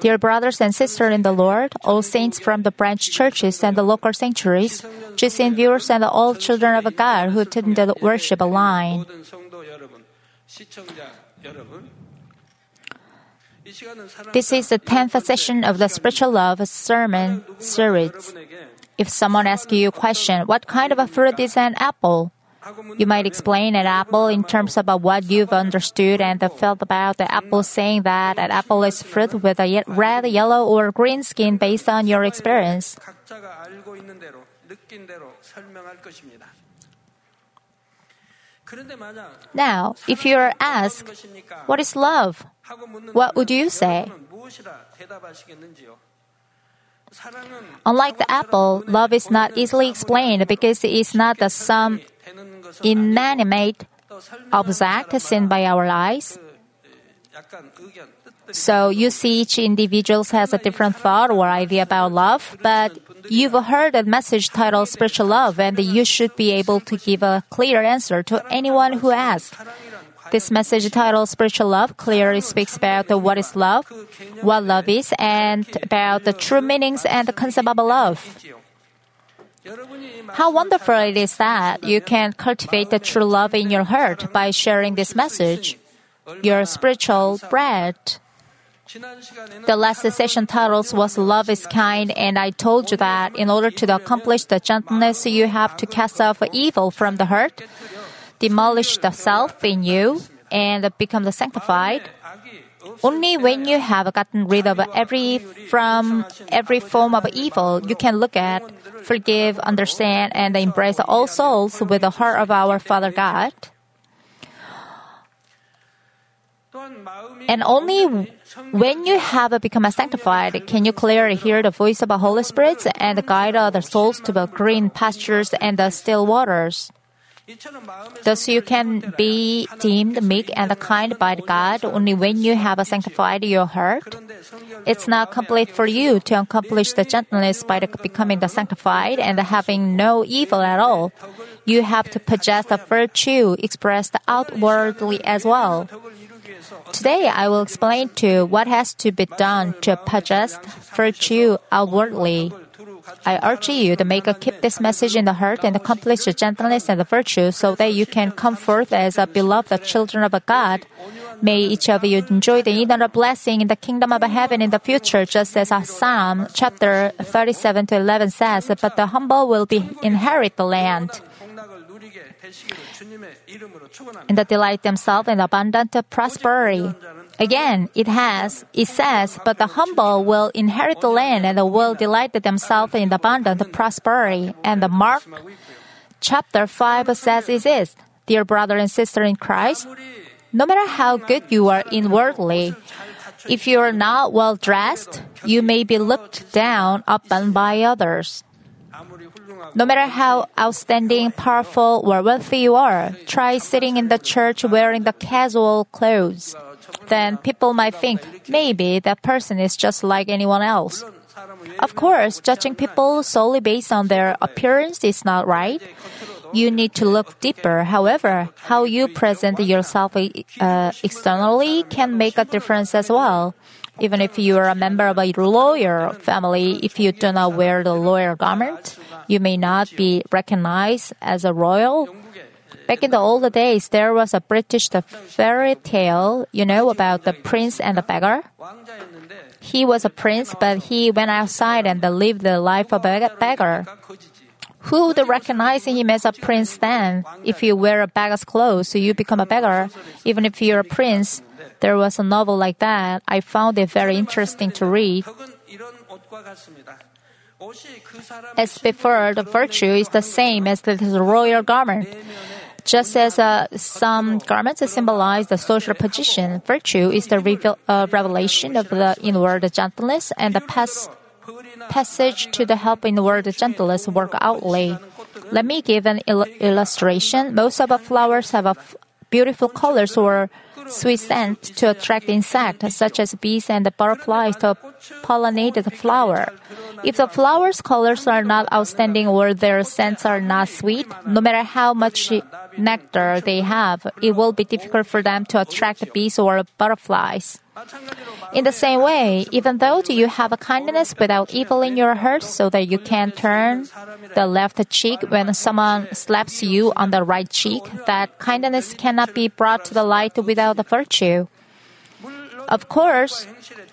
Dear brothers and sisters in the Lord, all saints from the branch churches and the local sanctuaries, GCN viewers and all children of God who attend the worship line. This is the 10th session of the Spiritual Love Sermon series. If someone asks you a question, what kind of a fruit is an apple? You might explain an apple in terms about what you've understood and felt about the apple, saying that an apple is fruit with a red, yellow, or green skin based on your experience. Now, if you are asked, What is love? What would you say? Unlike the apple, love is not easily explained because it is not the sum inanimate object seen by our eyes. So you see each individual has a different thought or idea about love, but you've heard a message titled Spiritual Love and you should be able to give a clear answer to anyone who asks. This message titled Spiritual Love clearly speaks about what is love, what love is, and about the true meanings and the concept of love. How wonderful it is that you can cultivate the true love in your heart by sharing this message, your spiritual bread. The last session titles was Love is Kind, and I told you that in order to accomplish the gentleness, you have to cast off evil from the heart, demolish the self in you, and become the sanctified. Only when you have gotten rid of every from every form of evil, you can look at, forgive, understand, and embrace all souls with the heart of our Father God. And only when you have become sanctified can you clearly hear the voice of the Holy Spirit and guide other souls to the green pastures and the still waters. Thus, you can be deemed meek and kind by God only when you have sanctified your heart. It's not complete for you to accomplish the gentleness by becoming the sanctified and having no evil at all. You have to possess the virtue expressed outwardly as well. Today, I will explain to you what has to be done to possess virtue outwardly. I urge you to make a keep this message in the heart and accomplish the gentleness and the virtue so that you can come forth as a beloved children of God. May each of you enjoy the eternal blessing in the kingdom of heaven in the future, just as Psalm chapter 37 to 11 says, but the humble will be inherit the land. And they delight themselves in abundant prosperity. Again, it has, it says, but the humble will inherit the land and will delight themselves in abundant prosperity. And the Mark chapter 5 says it is, dear brother and sister in Christ, no matter how good you are inwardly, if you are not well dressed, you may be looked down upon by others. No matter how outstanding, powerful, or wealthy you are, try sitting in the church wearing the casual clothes then people might think maybe that person is just like anyone else. Of course, judging people solely based on their appearance is not right. You need to look deeper. However, how you present yourself uh, externally can make a difference as well. Even if you are a member of a lawyer family, if you do not wear the lawyer garment, you may not be recognized as a royal Back in the old days, there was a British fairy tale, you know, about the prince and the beggar. He was a prince, but he went outside and lived the life of a beggar. Who would recognize him as a prince then? If you wear a beggar's clothes, you become a beggar. Even if you're a prince, there was a novel like that. I found it very interesting to read. As before, the virtue is the same as the royal garment. Just as uh, some garments symbolize the social position, virtue is the reveal, uh, revelation of the inward gentleness and the pass, passage to the help inward gentleness work outly. Let me give an il- illustration. Most of the flowers have f- beautiful colors or sweet scent to attract insects such as bees and butterflies to pollinate the flower. If the flower's colors are not outstanding or their scents are not sweet, no matter how much nectar they have, it will be difficult for them to attract bees or butterflies. In the same way, even though you have a kindness without evil in your heart so that you can turn the left cheek when someone slaps you on the right cheek, that kindness cannot be brought to the light without the virtue. Of course,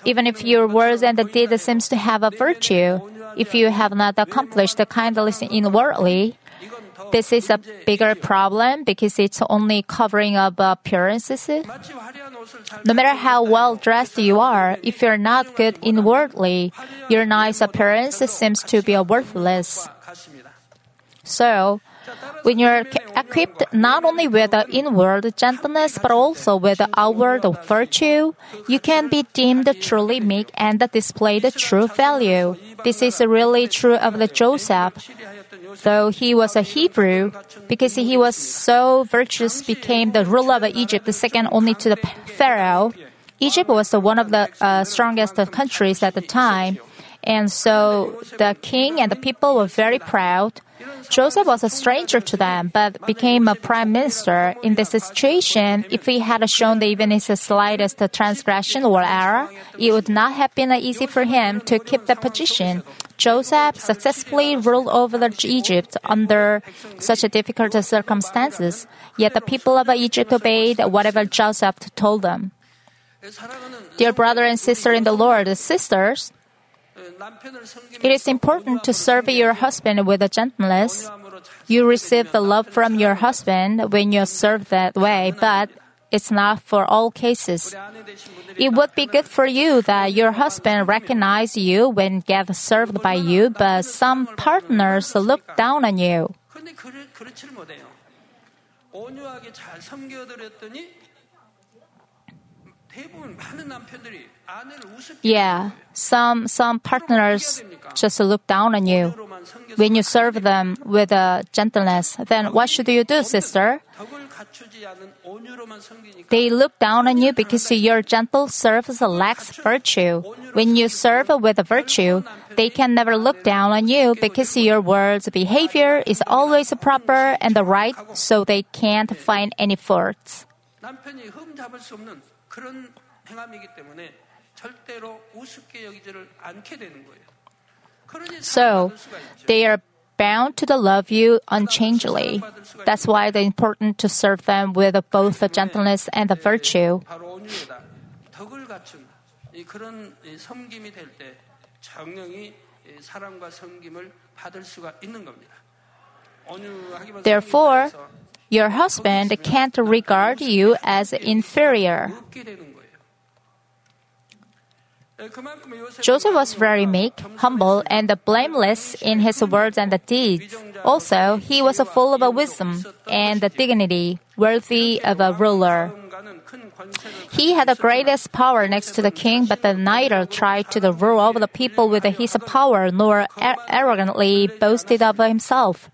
even if your words and the deed seems to have a virtue, if you have not accomplished the kindness inwardly, this is a bigger problem because it's only covering up appearances. No matter how well dressed you are, if you're not good inwardly, your nice appearance seems to be worthless. So, when you're equipped not only with the inward gentleness but also with the outward virtue, you can be deemed truly meek and display the true value. This is really true of the Joseph. Though he was a Hebrew, because he was so virtuous, became the ruler of Egypt, the second only to the Pharaoh. Egypt was one of the uh, strongest countries at the time, and so the king and the people were very proud. Joseph was a stranger to them, but became a prime minister. In this situation, if he had shown even his slightest transgression or error, it would not have been easy for him to keep the position. Joseph successfully ruled over Egypt under such difficult circumstances, yet the people of Egypt obeyed whatever Joseph told them. Dear brother and sister in the Lord, sisters, it is important to serve your husband with a gentleness. You receive the love from your husband when you serve that way, but it's not for all cases. It would be good for you that your husband recognize you when get served by you, but some partners look down on you. Yeah, some some partners just look down on you. When you serve them with a gentleness, then what should you do, sister? They look down on you because your gentle service lacks virtue. When you serve with virtue, they can never look down on you because your words behavior is always proper and the right, so they can't find any faults. So, they are bound to love you unchangeably. That's why it's important to serve them with both the gentleness and the virtue. Therefore, your husband can't regard you as inferior. Joseph was very meek, humble, and blameless in his words and deeds. Also, he was full of wisdom and dignity, worthy of a ruler. He had the greatest power next to the king, but neither tried to rule over the people with his power nor arrogantly boasted of himself.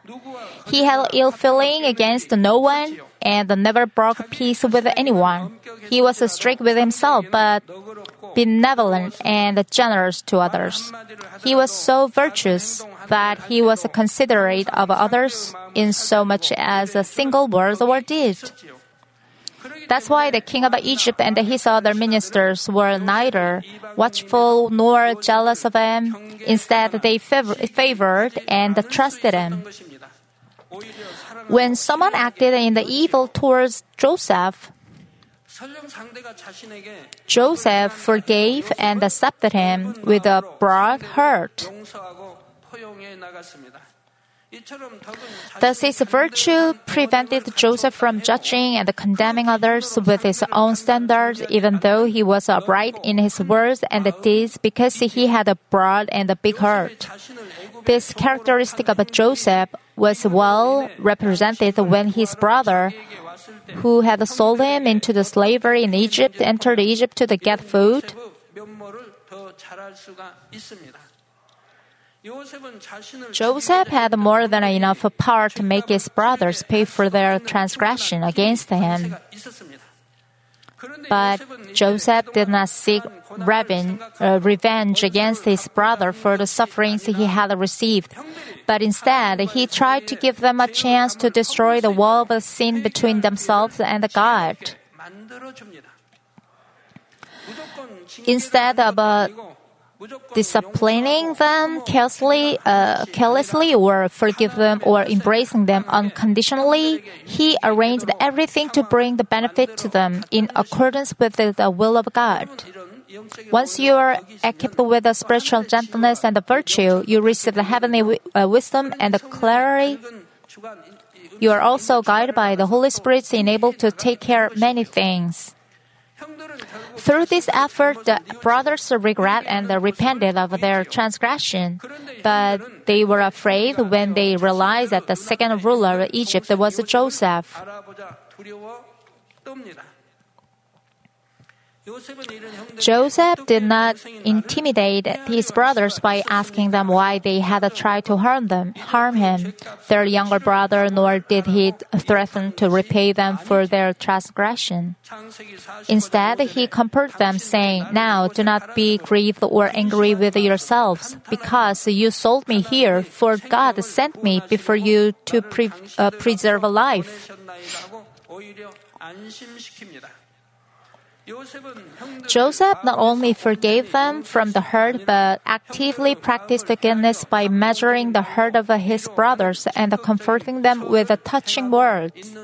He had ill feeling against no one and never broke peace with anyone. He was strict with himself, but benevolent and generous to others. He was so virtuous that he was considerate of others in so much as a single word or deed. That's why the king of Egypt and his other ministers were neither watchful nor jealous of him. Instead, they favored and trusted him. When someone acted in the evil towards Joseph, Joseph forgave and accepted him with a broad heart. Thus, his virtue prevented Joseph from judging and condemning others with his own standards, even though he was upright in his words and deeds because he had a broad and a big heart. This characteristic of Joseph was well represented when his brother, who had sold him into the slavery in Egypt, entered Egypt to get food. Joseph had more than enough power to make his brothers pay for their transgression against him. But Joseph did not seek uh, revenge against his brother for the sufferings he had received, but instead he tried to give them a chance to destroy the wall of sin between themselves and God. Instead of uh, disciplining them carelessly, uh, carelessly or forgive them or embracing them unconditionally, he arranged everything to bring the benefit to them in accordance with the, the will of God. Once you are equipped with the spiritual gentleness and the virtue, you receive the heavenly wi- uh, wisdom and the clarity. You are also guided by the Holy Spirit, enabled to take care of many things. Through this effort, the brothers regret and repented of their transgression. But they were afraid when they realized that the second ruler of Egypt was Joseph. Joseph did not intimidate his brothers by asking them why they had tried to harm them, harm him, their younger brother, nor did he threaten to repay them for their transgression. Instead, he comforted them, saying, Now do not be grieved or angry with yourselves, because you sold me here, for God sent me before you to pre- uh, preserve life. Joseph not only forgave them from the hurt, but actively practiced goodness by measuring the hurt of his brothers and comforting them with touching words.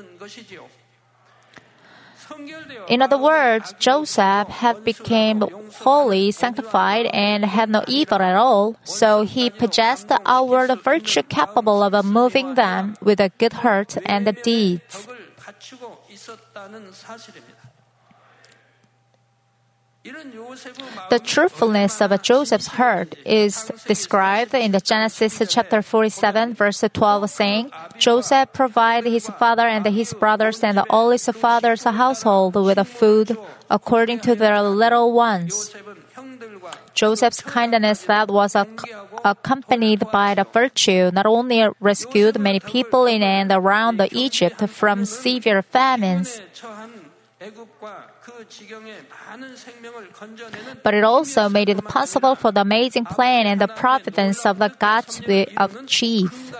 In other words, Joseph had become wholly sanctified and had no evil at all, so he possessed the outward virtue capable of moving them with a good heart and deeds. The truthfulness of Joseph's heart is described in the Genesis chapter 47 verse 12 saying, Joseph provided his father and his brothers and all his father's household with food according to their little ones. Joseph's kindness that was ac- accompanied by the virtue not only rescued many people in and around Egypt from severe famines, but it also made it possible for the amazing plan and the providence of the God to be achieved.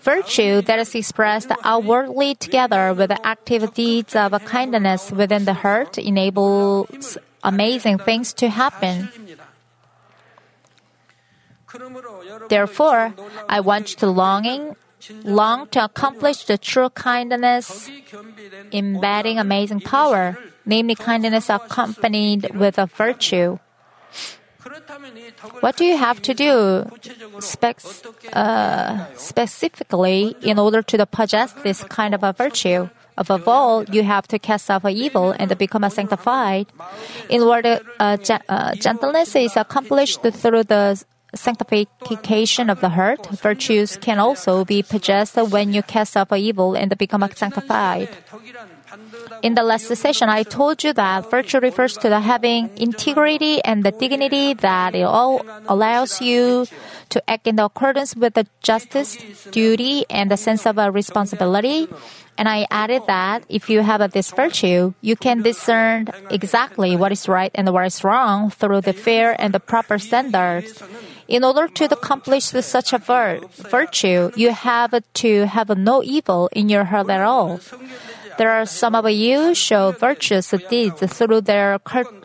Virtue that is expressed outwardly together with the active deeds of kindness within the heart enables amazing things to happen. Therefore, I want to longing long to accomplish the true kindness, embedding amazing power, namely kindness accompanied with a virtue. What do you have to do spec- uh, specifically in order to possess this kind of a virtue? Above all, you have to cast off evil and become sanctified. In uh, uh, gentleness is accomplished through the sanctification of the heart, virtues can also be possessed when you cast off evil and become sanctified. In the last session, I told you that virtue refers to the having integrity and the dignity that it all allows you to act in accordance with the justice, duty, and the sense of responsibility. And I added that if you have this virtue, you can discern exactly what is right and what is wrong through the fair and the proper standards. In order to accomplish such a vir- virtue, you have to have no evil in your heart at all. There are some of you show virtuous deeds through their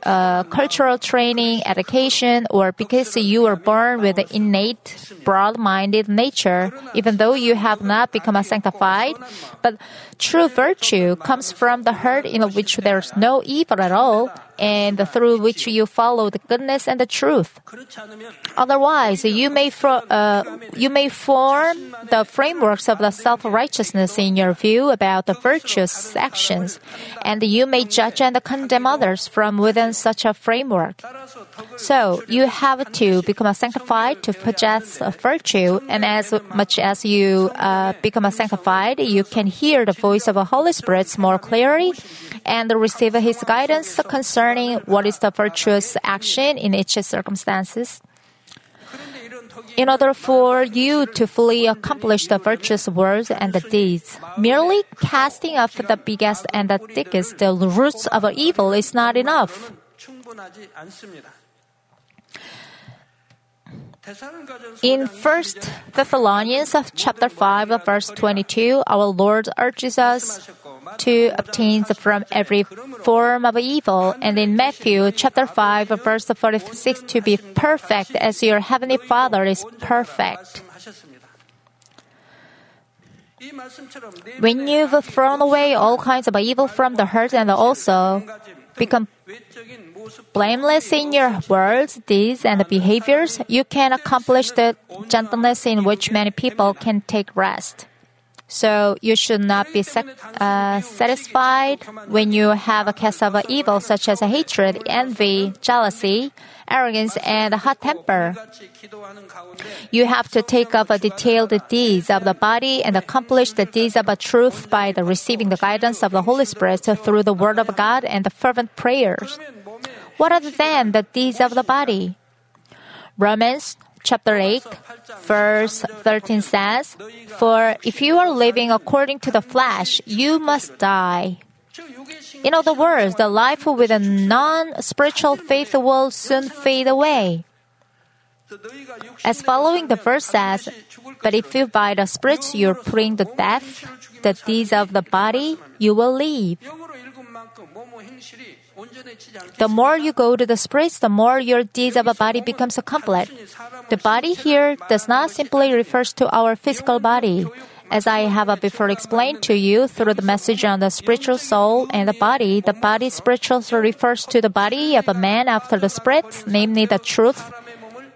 uh, cultural training, education, or because you were born with an innate, broad-minded nature, even though you have not become sanctified. But true virtue comes from the heart in which there is no evil at all, and through which you follow the goodness and the truth. Otherwise, you may, fro- uh, you may form the frameworks of the self righteousness in your view about the virtuous actions, and you may judge and condemn others from within such a framework. So, you have to become sanctified to possess virtue, and as much as you uh, become sanctified, you can hear the voice of the Holy Spirit more clearly and receive His guidance concerning learning what is the virtuous action in each circumstances. In order for you to fully accomplish the virtuous words and the deeds, merely casting off the biggest and the thickest the roots of evil is not enough. In 1 Thessalonians chapter 5 verse 22, our Lord urges us to obtain from every form of evil, and in Matthew chapter 5 verse 46 to be perfect as your heavenly Father is perfect. When you've thrown away all kinds of evil from the heart and also become blameless in your words, deeds, and behaviors, you can accomplish the gentleness in which many people can take rest. So you should not be uh, satisfied when you have a cast of evil such as hatred, envy, jealousy, arrogance, and a hot temper. You have to take up a detailed deeds of the body and accomplish the deeds of a truth by the receiving the guidance of the Holy Spirit through the Word of God and the fervent prayers. What are then the deeds of the body? Romans chapter 8, verse 13 says, For if you are living according to the flesh, you must die. In other words, the life with a non spiritual faith will soon fade away. As following the verse says, But if you by the Spirit you're putting to death the deeds of the body, you will live. The more you go to the spirits, the more your deeds of a body becomes complete. The body here does not simply refers to our physical body. As I have before explained to you through the message on the spiritual soul and the body, the body spiritual refers to the body of a man after the spirit, namely the truth,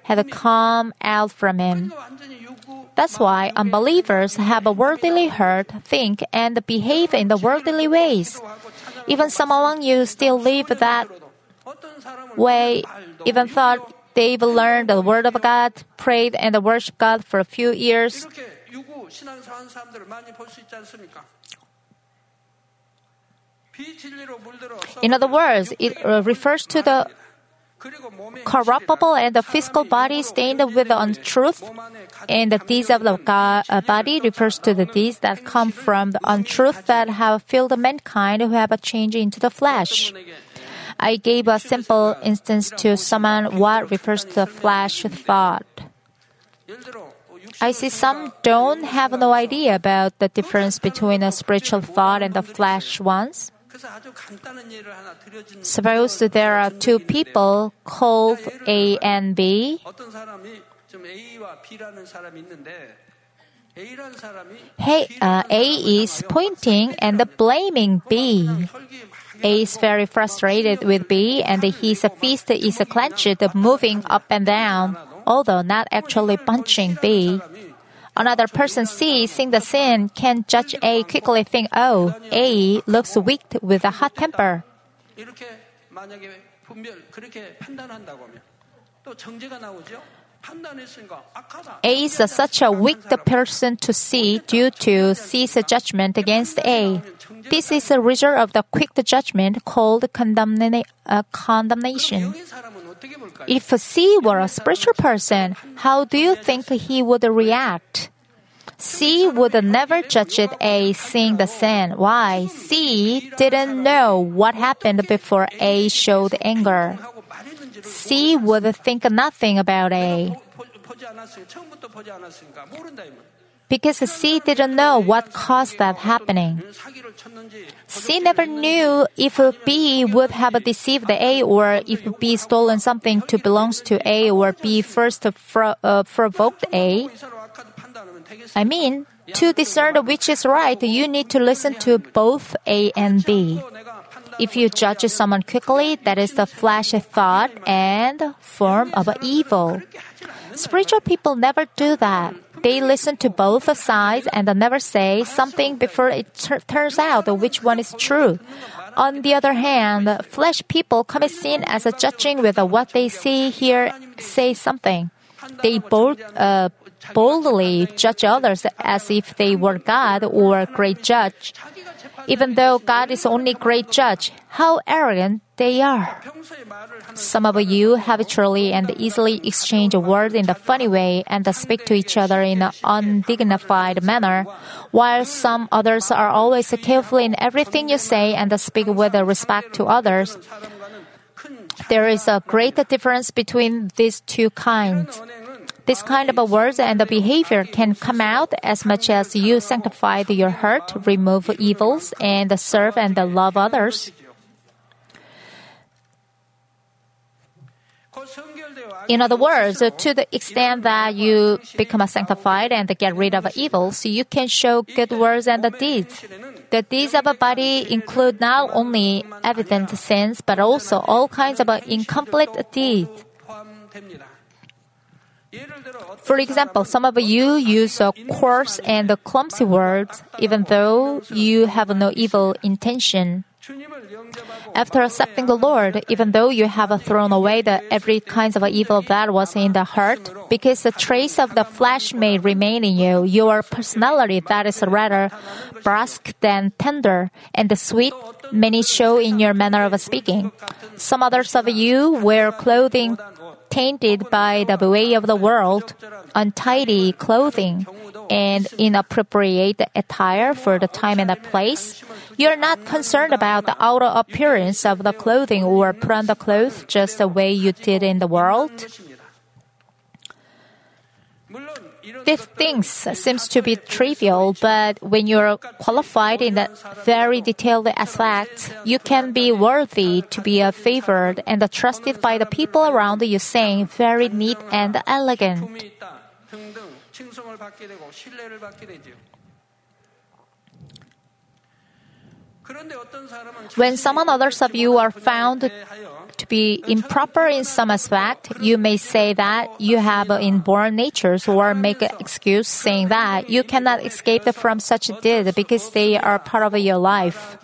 had come out from him. That's why unbelievers have a worldly heart, think, and behave in the worldly ways. Even some among you still live that way, even thought they've learned the word of God, prayed and worshiped God for a few years. In other words, it uh, refers to the corruptible and the physical body stained with the untruth, and the deeds of the God, uh, body refers to the deeds that come from the untruth that have filled mankind who have a change into the flesh. I gave a simple instance to someone what refers to the flesh thought. I see some don't have no idea about the difference between a spiritual thought and the flesh ones. Suppose there are two people called A and B. Hey, uh, A is pointing and blaming B. A is very frustrated with B and his fist is clenched, moving up and down, although not actually punching B. Another person C, seeing the sin, can judge A quickly think, oh, A looks weak with a hot temper. A is such a weak person to see due to C's judgment against A. This is a result of the quick judgment called condemna- uh, condemnation. If C were a spiritual person, how do you think he would react? C would never judge it A seeing the sin. Why? C didn't know what happened before A showed anger. C would think nothing about A. Because C didn't know what caused that happening. C never knew if B would have deceived A or if B stolen something to belongs to A or B first fro- uh, provoked A. I mean, to discern which is right, you need to listen to both A and B. If you judge someone quickly, that is the flash thought and form of evil. Spiritual people never do that. They listen to both sides and never say something before it turns out which one is true. On the other hand, flesh people commit seen as a judging with what they see, hear, say something. They bold, uh, boldly judge others as if they were God or a great judge even though God is only great judge, how arrogant they are. Some of you habitually and easily exchange words in a funny way and speak to each other in an undignified manner, while some others are always careful in everything you say and speak with respect to others. There is a great difference between these two kinds. This kind of words and behavior can come out as much as you sanctify your heart, remove evils, and serve and love others. In other words, to the extent that you become sanctified and get rid of evils, you can show good words and deeds. The deeds of a body include not only evident sins, but also all kinds of incomplete deeds. For example, some of you use a coarse and a clumsy words, even though you have no evil intention. After accepting the Lord, even though you have thrown away the every kind of evil that was in the heart, because the trace of the flesh may remain in you, your personality that is rather brusque than tender, and the sweet many show in your manner of speaking. Some others of you wear clothing tainted by the way of the world, untidy clothing, and inappropriate attire for the time and the place. You're not concerned about the outer appearance of the clothing or put on the clothes just the way you did in the world these things seems to be trivial, but when you're qualified in the very detailed aspects, you can be worthy to be favored and trusted by the people around you saying very neat and elegant. When someone others of you are found to be improper in some aspect, you may say that you have inborn natures or make an excuse saying that you cannot escape from such deed because they are part of your life.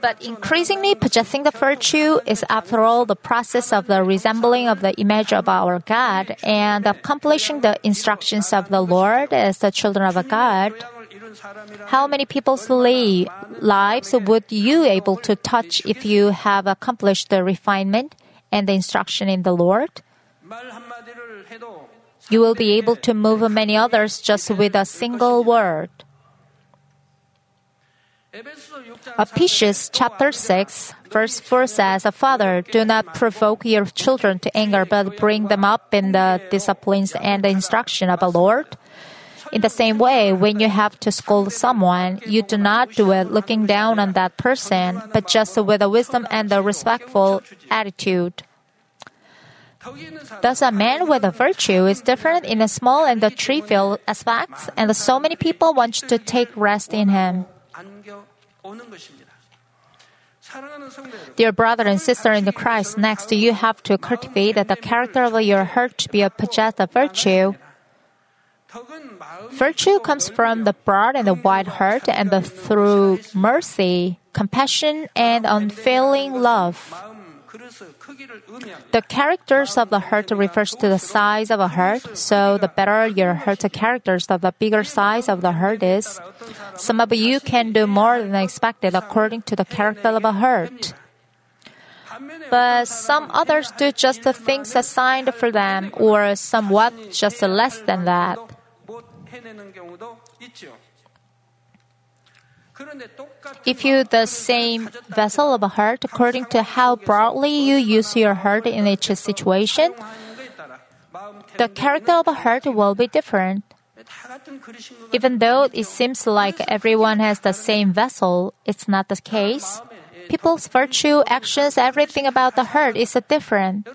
But increasingly possessing the virtue is after all the process of the resembling of the image of our God and accomplishing the instructions of the Lord as the children of God. How many people's lives would you able to touch if you have accomplished the refinement and the instruction in the Lord? You will be able to move many others just with a single word. Ephesians chapter 6, verse 4 says, Father, do not provoke your children to anger, but bring them up in the disciplines and the instruction of the Lord. In the same way, when you have to scold someone, you do not do it looking down on that person, but just with a wisdom and a respectful attitude. Thus, a man with a virtue is different in the small and the trivial aspects, and so many people want to take rest in him. Dear brother and sister in Christ, next you have to cultivate the character of your heart to be a possessed of virtue. Virtue comes from the broad and the wide heart, and the, through mercy, compassion, and unfailing love. The characters of the heart refers to the size of a heart, so the better your heart characters, the bigger size of the heart is. Some of you can do more than expected according to the character of a heart. But some others do just the things assigned for them, or somewhat just less than that. If you the same vessel of a heart according to how broadly you use your heart in each situation, the character of a heart will be different. Even though it seems like everyone has the same vessel, it's not the case. People's virtue, actions, everything about the heart is different,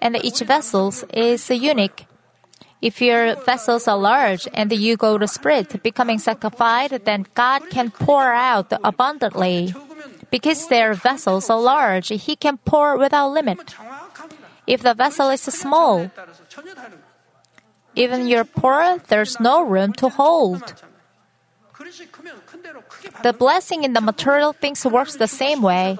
and each vessel is unique. If your vessels are large and you go to spread, becoming sanctified, then God can pour out abundantly. Because their vessels are large, He can pour without limit. If the vessel is small, even your pour, there's no room to hold. The blessing in the material things works the same way.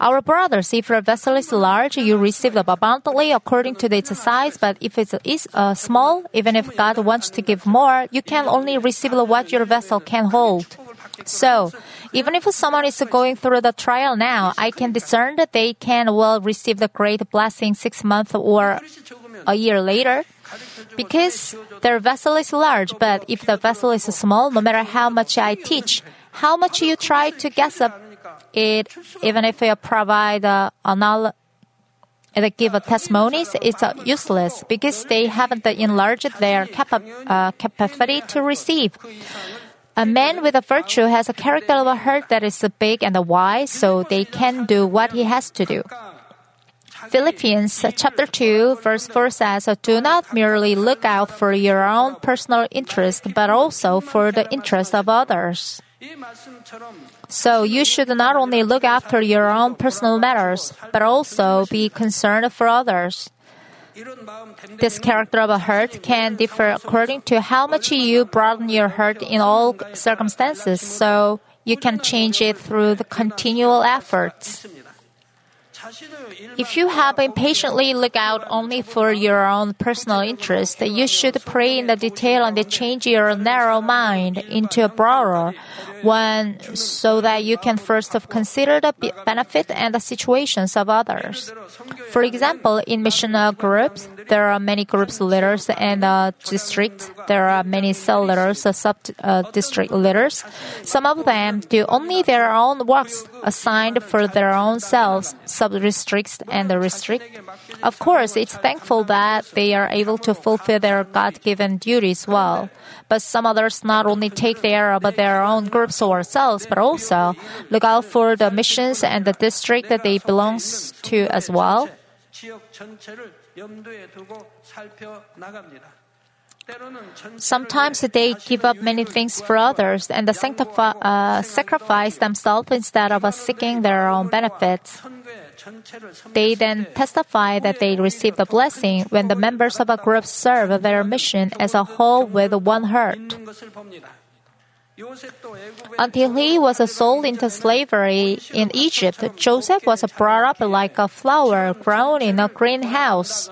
Our brothers, if your vessel is large, you receive abundantly according to its size, but if it is uh, small, even if God wants to give more, you can only receive what your vessel can hold. So, even if someone is going through the trial now, I can discern that they can well receive the great blessing six months or a year later. Because their vessel is large, but if the vessel is small, no matter how much I teach, how much you try to guess up it, even if you provide uh, anal- and give a testimonies, it's uh, useless because they haven't enlarged their capa- uh, capacity to receive. A man with a virtue has a character of a heart that is big and wise, so they can do what he has to do. Philippians chapter 2 verse 4 says, Do not merely look out for your own personal interest, but also for the interest of others. So you should not only look after your own personal matters, but also be concerned for others. This character of a heart can differ according to how much you broaden your heart in all circumstances, so you can change it through the continual efforts. If you have impatiently look out only for your own personal interest, you should pray in the detail and change your narrow mind into a broader, one so that you can first consider the benefit and the situations of others. For example, in missional groups, there are many groups leaders and uh, districts. There are many cell leaders, uh, sub uh, district leaders. Some of them do only their own works assigned for their own cells, sub districts and the district. Of course, it's thankful that they are able to fulfill their God-given duties well. But some others not only take care of their own groups so ourselves, but also look out for the missions and the district that they belongs to as well. Sometimes they give up many things for others and sanctify, uh, sacrifice themselves instead of seeking their own benefits. They then testify that they receive the blessing when the members of a group serve their mission as a whole with one heart. Until he was sold into slavery in Egypt, Joseph was brought up like a flower grown in a greenhouse.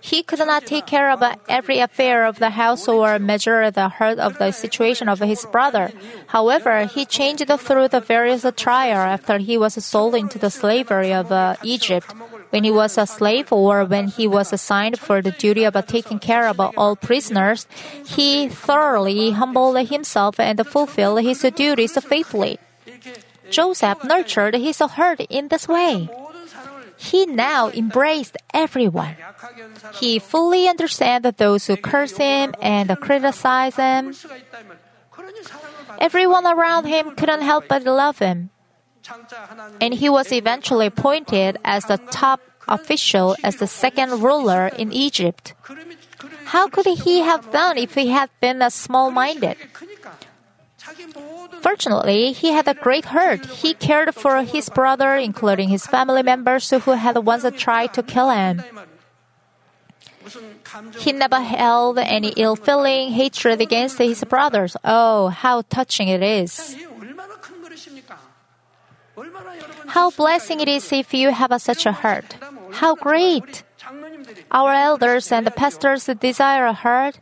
He could not take care of every affair of the house or measure the hurt of the situation of his brother. However, he changed through the various trials after he was sold into the slavery of uh, Egypt when he was a slave or when he was assigned for the duty of taking care of all prisoners, he thoroughly humbled himself and fulfilled his duties faithfully. Joseph nurtured his heart in this way. He now embraced everyone. He fully understands those who curse him and criticize him. Everyone around him couldn't help but love him. And he was eventually appointed as the top official as the second ruler in Egypt. How could he have done if he had been small minded? Fortunately, he had a great heart. He cared for his brother, including his family members who had once tried to kill him. He never held any ill feeling, hatred against his brothers. Oh, how touching it is! How blessing it is if you have a such a heart. How great! Our elders and the pastors desire a heart.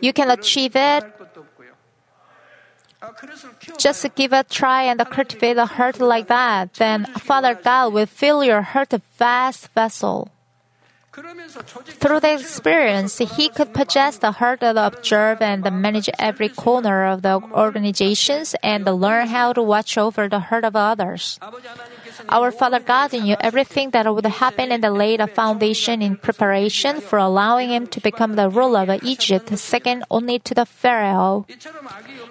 You can achieve it. Just give a try and cultivate a heart like that, then Father God will fill your heart a vast vessel. Through the experience, he could possess the heart to observe and manage every corner of the organizations and learn how to watch over the hurt of others. Our Father God knew everything that would happen and laid a foundation in preparation for allowing him to become the ruler of Egypt, second only to the Pharaoh.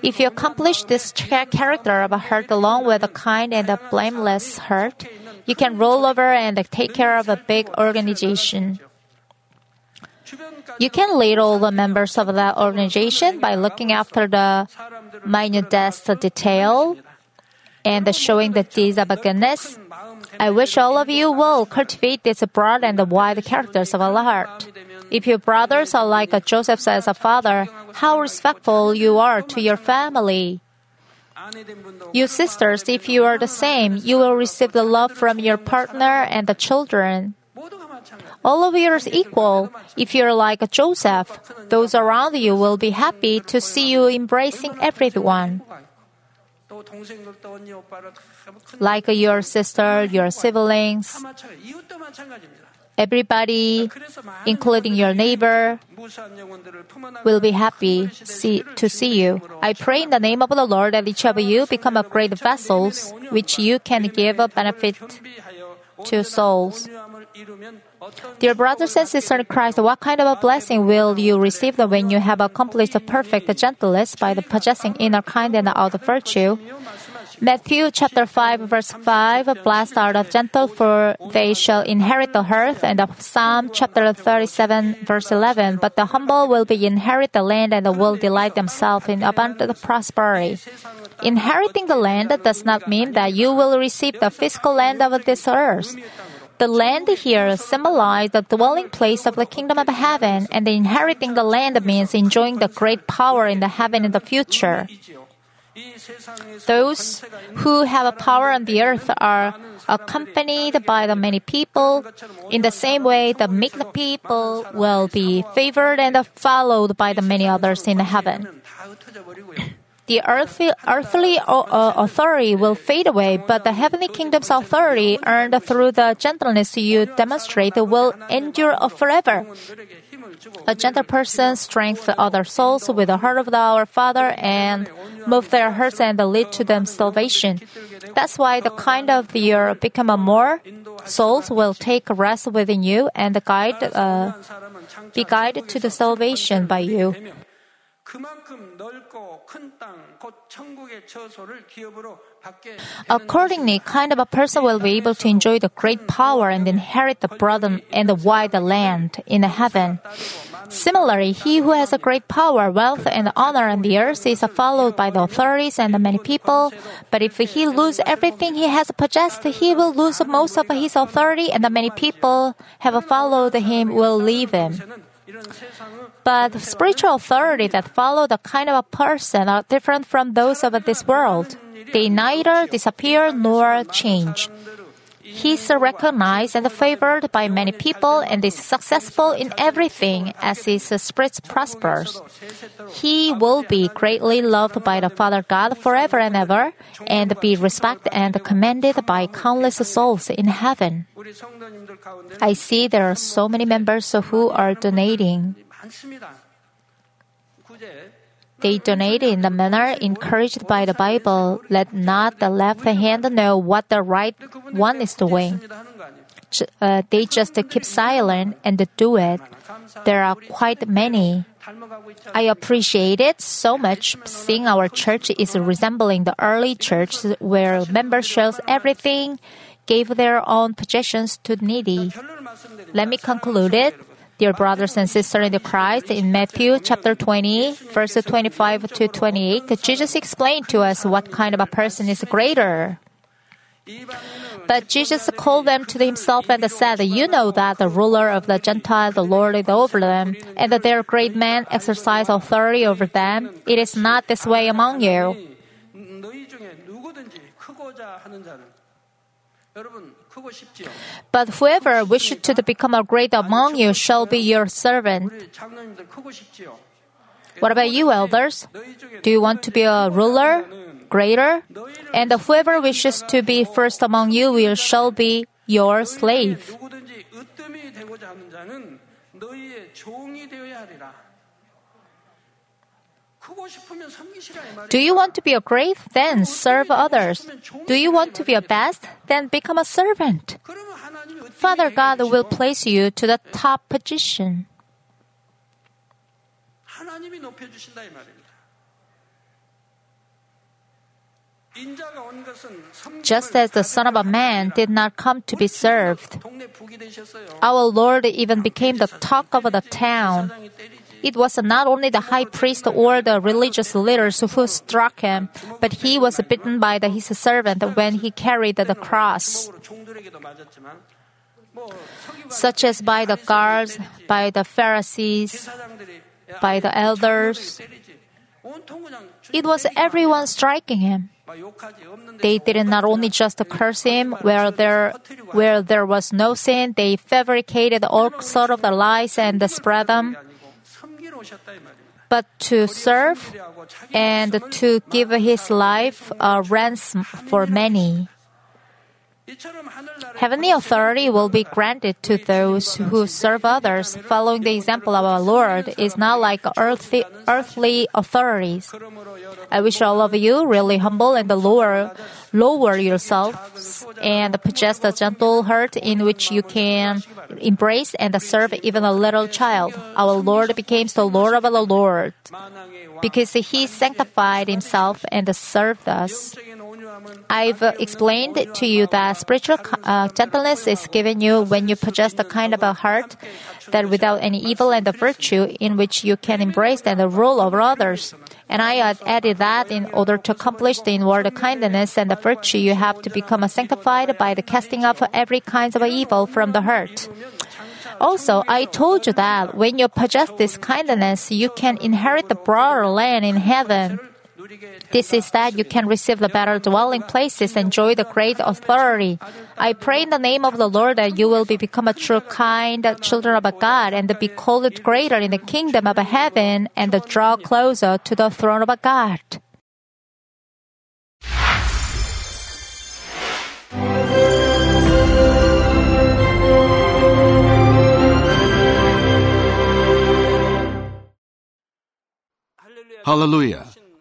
If you accomplish this character of a heart along with a kind and a blameless heart, you can roll over and take care of a big organization. You can lead all the members of that organization by looking after the minutest detail, and showing the deeds of goodness. I wish all of you will cultivate these broad and wide characters of a heart. If your brothers are like Joseph as a father, how respectful you are to your family. You sisters, if you are the same, you will receive the love from your partner and the children. All of you are equal. If you're like Joseph, those around you will be happy to see you embracing everyone. Like your sister, your siblings, everybody, including your neighbor, will be happy see, to see you. I pray in the name of the Lord that each of you become a great vessels, which you can give a benefit to souls. Dear brothers and sisters in Christ, what kind of a blessing will you receive when you have accomplished perfect gentleness by the possessing inner kind and outer virtue? Matthew chapter 5 verse 5 Blessed are the gentle for they shall inherit the earth and of Psalm chapter 37 verse 11 But the humble will be inherit the land and will delight themselves in abundant prosperity. Inheriting the land does not mean that you will receive the physical land of this earth. The land here symbolizes the dwelling place of the kingdom of heaven, and inheriting the land means enjoying the great power in the heaven in the future. Those who have a power on the earth are accompanied by the many people. In the same way, the meek people will be favored and followed by the many others in heaven. The earthly, earthly uh, authority will fade away, but the heavenly kingdom's authority earned through the gentleness you demonstrate will endure forever. A gentle person strengthens other souls with the heart of our Father and move their hearts and lead to them salvation. That's why the kind of year become a more souls will take rest within you and guide uh, be guided to the salvation by you. Accordingly, kind of a person will be able to enjoy the great power and inherit the broad and the wide land in the heaven. Similarly, he who has a great power, wealth, and honor on the earth is followed by the authorities and the many people. But if he lose everything he has possessed, he will lose most of his authority, and the many people have followed him will leave him. But spiritual authority that follow the kind of a person are different from those of this world. They neither disappear nor change. He is recognized and favored by many people and is successful in everything as his spirit prospers. He will be greatly loved by the Father God forever and ever and be respected and commended by countless souls in heaven. I see there are so many members who are donating. They donate in the manner encouraged by the Bible. Let not the left hand know what the right one is doing. Uh, they just keep silent and do it. There are quite many. I appreciate it so much seeing our church is resembling the early church where members shows everything, gave their own possessions to the needy. Let me conclude it. Dear brothers and sisters in the Christ, in Matthew chapter 20, verse 25 to 28, Jesus explained to us what kind of a person is greater. But Jesus called them to himself and said, You know that the ruler of the Gentiles, the Lord is over them, and that their great men exercise authority over them. It is not this way among you. But whoever wishes to become a great among you shall be your servant. What about you, elders? Do you want to be a ruler, greater? And whoever wishes to be first among you will shall be your slave. Do you want to be a great? Then serve others. Do you want to be a best? Then become a servant. Father God will place you to the top position. Just as the Son of a Man did not come to be served, our Lord even became the talk of the town. It was not only the high priest or the religious leaders who struck him, but he was bitten by the, his servant when he carried the cross. Such as by the guards, by the Pharisees, by the elders. It was everyone striking him. They did not only just curse him where there where there was no sin, they fabricated all sort of the lies and spread them. But to serve and to give his life a ransom for many. Heavenly authority will be granted to those who serve others. Following the example of our Lord is not like earthly, earthly authorities. I wish all of you really humble and lower, lower yourselves and possess a gentle heart in which you can embrace and serve even a little child. Our Lord became the Lord of the Lord because He sanctified Himself and served us. I've explained to you that spiritual uh, gentleness is given you when you possess the kind of a heart that without any evil and the virtue in which you can embrace and rule over others. And I added that in order to accomplish the inward kindness and the virtue, you have to become sanctified by the casting off every kind of evil from the heart. Also, I told you that when you possess this kindness, you can inherit the broader land in heaven. This is that you can receive the better dwelling places, enjoy the great authority. I pray in the name of the Lord that you will be become a true kind children of God and be called greater in the kingdom of heaven and draw closer to the throne of God. Hallelujah.